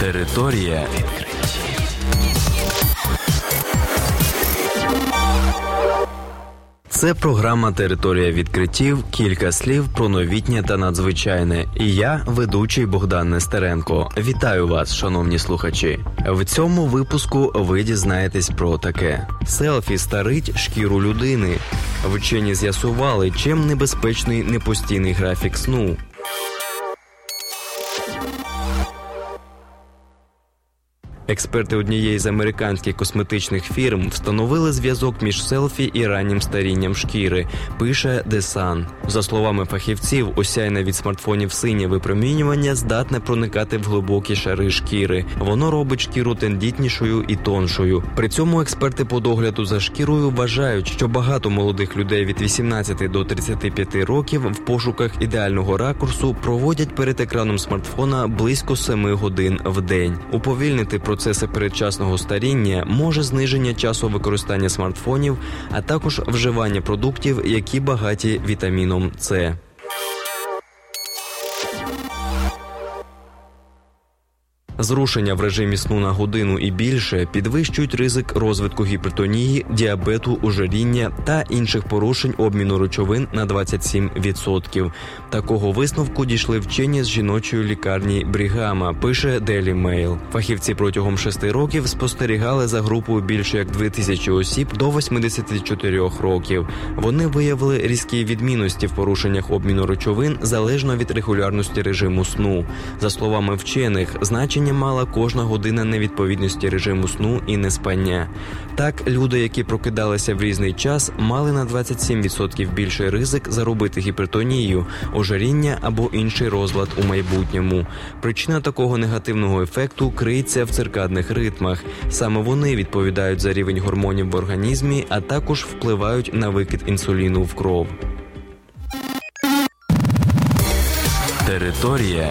Територія відкриттів. Це програма Територія відкриттів. Кілька слів про новітнє та надзвичайне. І я, ведучий Богдан Нестеренко. Вітаю вас, шановні слухачі. В цьому випуску ви дізнаєтесь про таке: селфі старить шкіру людини. Вчені з'ясували, чим небезпечний непостійний графік сну. Експерти однієї з американських косметичних фірм встановили зв'язок між селфі і раннім старінням шкіри. Пише The Sun. За словами фахівців, осяйне від смартфонів синє випромінювання здатне проникати в глибокі шари шкіри. Воно робить шкіру тендітнішою і тоншою. При цьому експерти по догляду за шкірою вважають, що багато молодих людей від 18 до 35 років в пошуках ідеального ракурсу проводять перед екраном смартфона близько 7 годин в день. Уповільнити процеси передчасного старіння може зниження часу використання смартфонів, а також вживання продуктів, які багаті вітаміном С. Зрушення в режимі сну на годину і більше підвищують ризик розвитку гіпертонії, діабету, ожиріння та інших порушень обміну речовин на 27%. Такого висновку дійшли вчені з жіночої лікарні Брігама. Пише Daily Mail. Фахівці протягом шести років спостерігали за групою більше як 2000 осіб до 84 років. Вони виявили різкі відмінності в порушеннях обміну речовин залежно від регулярності режиму сну. За словами вчених, значення мала кожна година невідповідності режиму сну і неспання. Так, люди, які прокидалися в різний час, мали на 27% більший ризик заробити гіпертонію, ожиріння або інший розлад у майбутньому. Причина такого негативного ефекту криється в циркадних ритмах. Саме вони відповідають за рівень гормонів в організмі, а також впливають на викид інсуліну в кров. Територія.